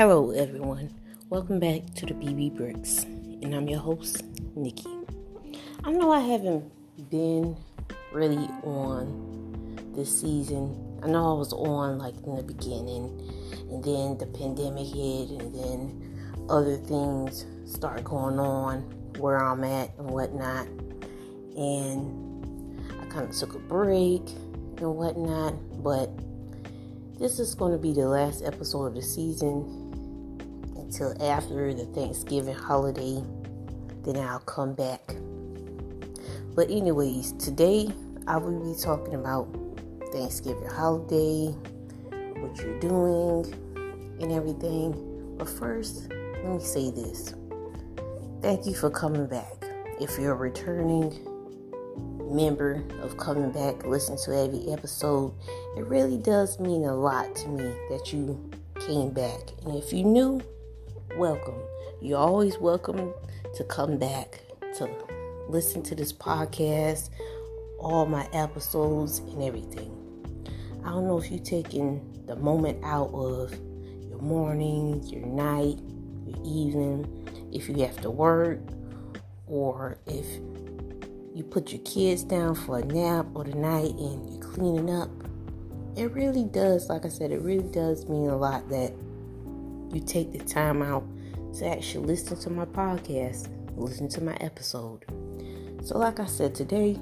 Hello, everyone. Welcome back to the BB Bricks, and I'm your host, Nikki. I know I haven't been really on this season. I know I was on like in the beginning, and then the pandemic hit, and then other things start going on where I'm at and whatnot. And I kind of took a break and whatnot, but this is going to be the last episode of the season until after the Thanksgiving holiday. Then I'll come back. But, anyways, today I will be talking about Thanksgiving holiday, what you're doing, and everything. But first, let me say this. Thank you for coming back. If you're a returning, member of coming back, listen to every episode. It really does mean a lot to me that you came back. And if you're new, welcome. You're always welcome to come back to listen to this podcast, all my episodes, and everything. I don't know if you're taking the moment out of your morning, your night, your evening, if you have to work, or if you put your kids down for a nap or the night and you're cleaning up, it really does, like I said, it really does mean a lot that you take the time out to actually listen to my podcast, listen to my episode. So, like I said, today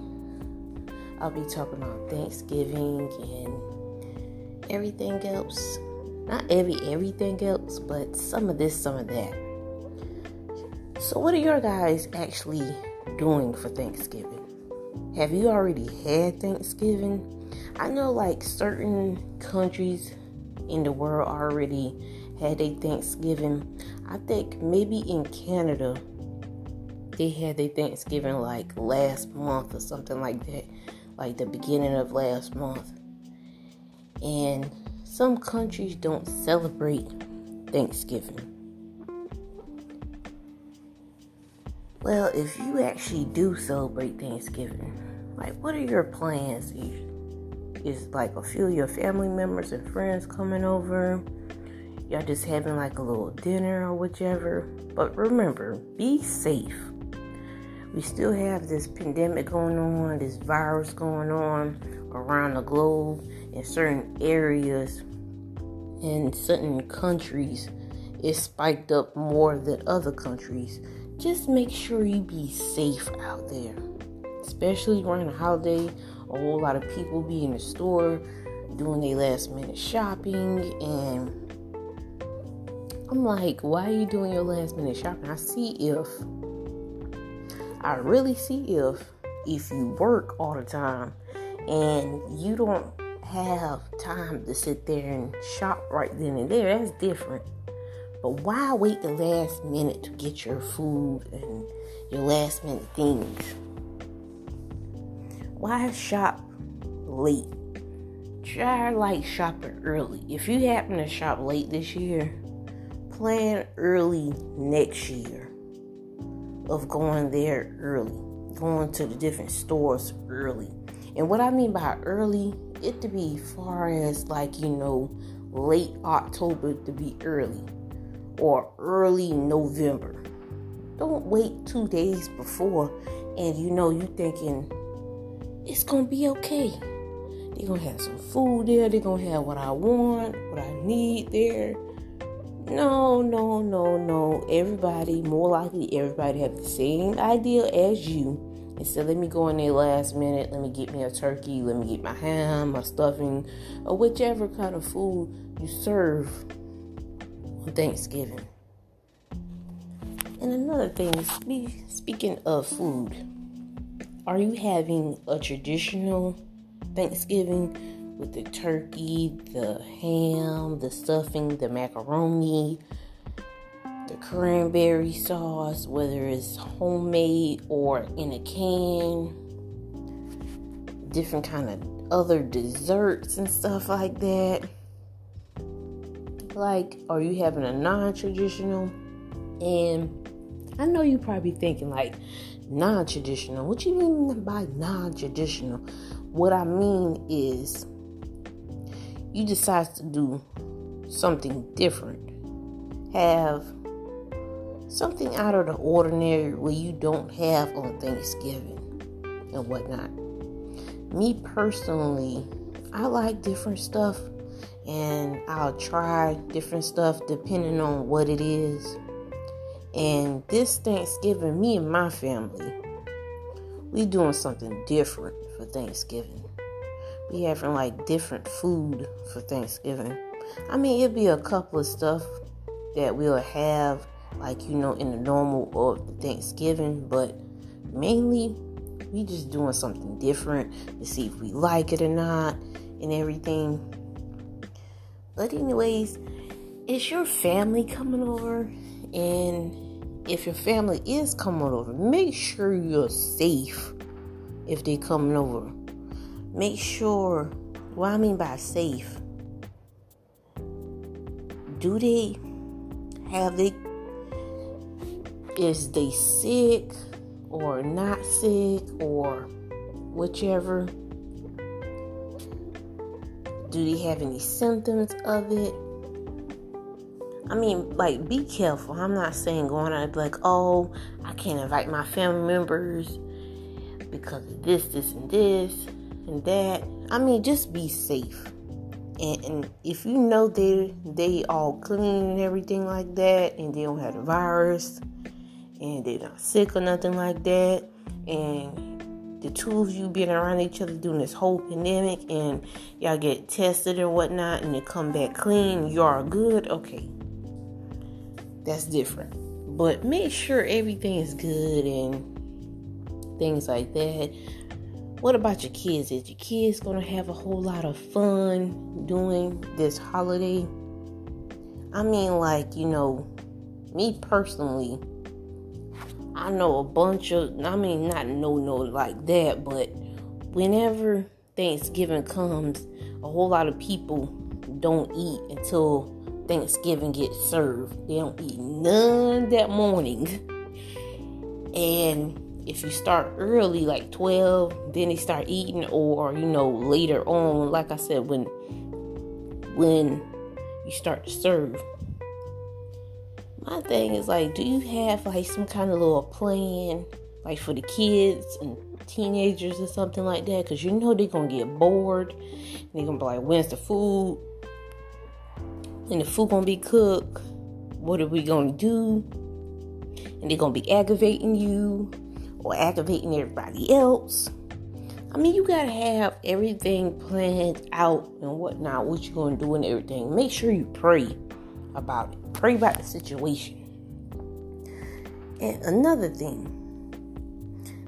I'll be talking about Thanksgiving and everything else. Not every everything else, but some of this, some of that. So, what are your guys actually doing for Thanksgiving? Have you already had Thanksgiving? I know like certain countries in the world already had a Thanksgiving. I think maybe in Canada they had their Thanksgiving like last month or something like that, like the beginning of last month. And some countries don't celebrate Thanksgiving. Well, if you actually do celebrate Thanksgiving, like what are your plans? Is like a few of your family members and friends coming over? Y'all just having like a little dinner or whichever. But remember, be safe. We still have this pandemic going on, this virus going on around the globe in certain areas in certain countries. It's spiked up more than other countries just make sure you be safe out there. Especially during the holiday, a whole lot of people be in the store doing their last minute shopping and I'm like, why are you doing your last minute shopping? I see if I really see if if you work all the time and you don't have time to sit there and shop right then and there, that's different. But why wait the last minute to get your food and your last minute things? Why shop late? Try like shopping early. If you happen to shop late this year, plan early next year of going there early, going to the different stores early. And what I mean by early, it to be far as like, you know, late October to be early or early November. Don't wait two days before and you know you thinking it's gonna be okay. They're gonna have some food there, they're gonna have what I want, what I need there. No, no, no, no. Everybody, more likely everybody have the same idea as you. And so let me go in there last minute, let me get me a turkey, let me get my ham, my stuffing, or whichever kind of food you serve on Thanksgiving. And another thing, speaking of food, are you having a traditional Thanksgiving with the turkey, the ham, the stuffing, the macaroni, the cranberry sauce, whether it's homemade or in a can, different kind of other desserts and stuff like that? like, are you having a non traditional? And I know you're probably thinking, like, non traditional. What you mean by non traditional? What I mean is, you decide to do something different. have something out of the ordinary where you don't have on Thanksgiving and whatnot. Me personally, I like different stuff and I'll try different stuff depending on what it is. And this Thanksgiving, me and my family, we doing something different for Thanksgiving. We having like different food for Thanksgiving. I mean, it'll be a couple of stuff that we'll have, like you know, in the normal or Thanksgiving, but mainly we just doing something different to see if we like it or not and everything. But anyways, is your family coming over? And if your family is coming over, make sure you're safe if they're coming over. Make sure what I mean by safe. Do they have they is they sick or not sick or whichever? Do they have any symptoms of it? I mean, like, be careful. I'm not saying going out like, oh, I can't invite my family members because of this, this, and this, and that. I mean, just be safe. And, and if you know they they all clean and everything like that, and they don't have the virus, and they're not sick or nothing like that, and the two of you being around each other during this whole pandemic, and y'all get tested and whatnot, and you come back clean, you are good, okay, that's different. But make sure everything is good and things like that. What about your kids? Is your kids gonna have a whole lot of fun doing this holiday? I mean, like, you know, me personally, I know a bunch of, I mean, not no, no, like that, but whenever Thanksgiving comes, a whole lot of people don't eat until Thanksgiving gets served. They don't eat none that morning. And if you start early, like 12, then they start eating, or you know, later on, like I said, when when you start to serve. My thing is like, do you have like some kind of little plan, like for the kids and teenagers or something like that? Because you know they're gonna get bored. They're gonna be like, when's the food? And the food gonna be cooked. What are we gonna do? And they're gonna be aggravating you or aggravating everybody else. I mean, you gotta have everything planned out and whatnot, what you're gonna do and everything. Make sure you pray about it, pray about the situation. And another thing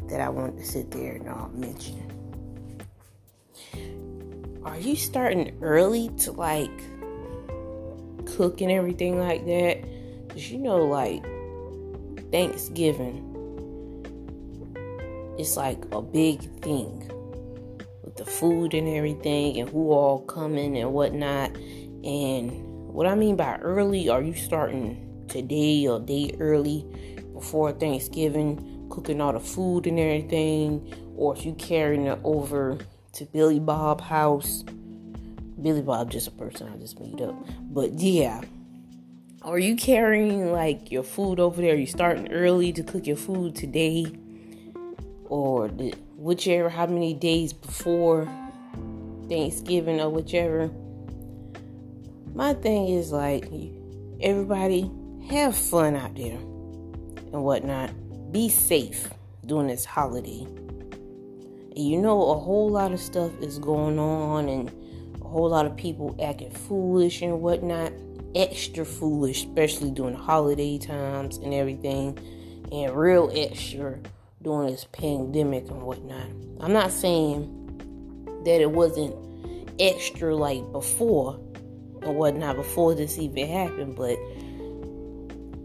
that I want to sit there and uh, mention are you starting early to like cook and everything like that? Because you know, like Thanksgiving it's like a big thing with the food and everything and who all coming and whatnot. And what I mean by early, are you starting today or day early before Thanksgiving, cooking all the food and everything, or if you carrying it over to Billy Bob house. Billy Bob just a person I just made up. But yeah. Are you carrying like your food over there? Are you starting early to cook your food today? Or the, whichever, how many days before Thanksgiving or whichever. My thing is like, everybody have fun out there and whatnot. Be safe during this holiday. And you know, a whole lot of stuff is going on, and a whole lot of people acting foolish and whatnot. Extra foolish, especially during holiday times and everything, and real extra during this pandemic and whatnot. I'm not saying that it wasn't extra like before and whatnot before this even happened, but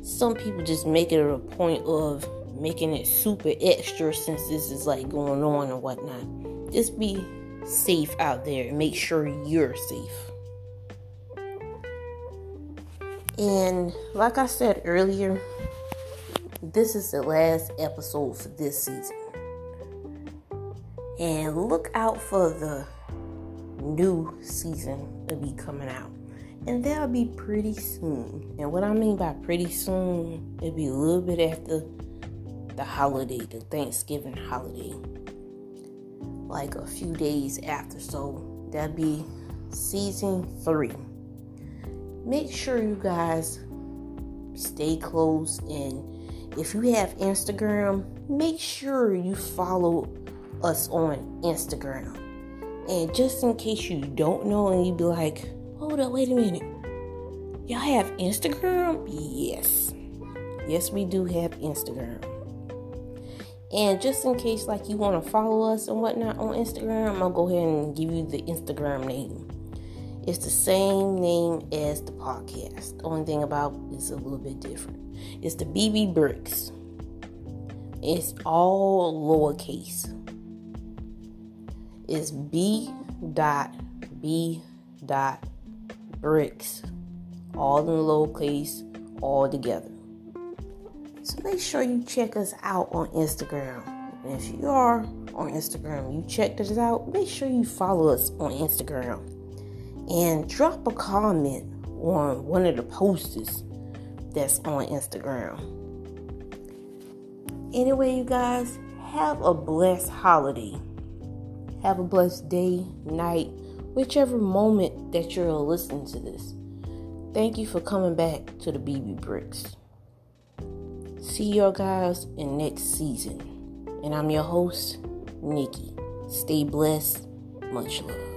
some people just make it a point of making it super extra since this is like going on and whatnot. Just be safe out there and make sure you're safe. And like I said earlier, this is the last episode for this season. And look out for the new season to be coming out. And that'll be pretty soon. And what I mean by pretty soon, it'll be a little bit after the holiday, the Thanksgiving holiday. Like a few days after. So that'll be season three. Make sure you guys stay close and if you have Instagram, make sure you follow us on Instagram. And just in case you don't know and you be like, hold up, wait a minute. Y'all have Instagram? Yes. Yes, we do have Instagram. And just in case like you want to follow us and whatnot on Instagram, gonna go ahead and give you the Instagram name. It's the same name as the podcast. The only thing about it's a little bit different. It's the BB Bricks. It's all lowercase. It's B dot B dot bricks. All in lowercase, all together. So make sure you check us out on Instagram. And if you are on Instagram, you checked us out, make sure you follow us on Instagram and drop a comment on one of the posters that's on Instagram. Anyway, you guys, have a blessed holiday. Have a blessed day, night, whichever moment that you're listening to this. Thank you for coming back to the BB Bricks. See y'all guys in next season. And I'm your host, Nikki. Stay blessed. Much love.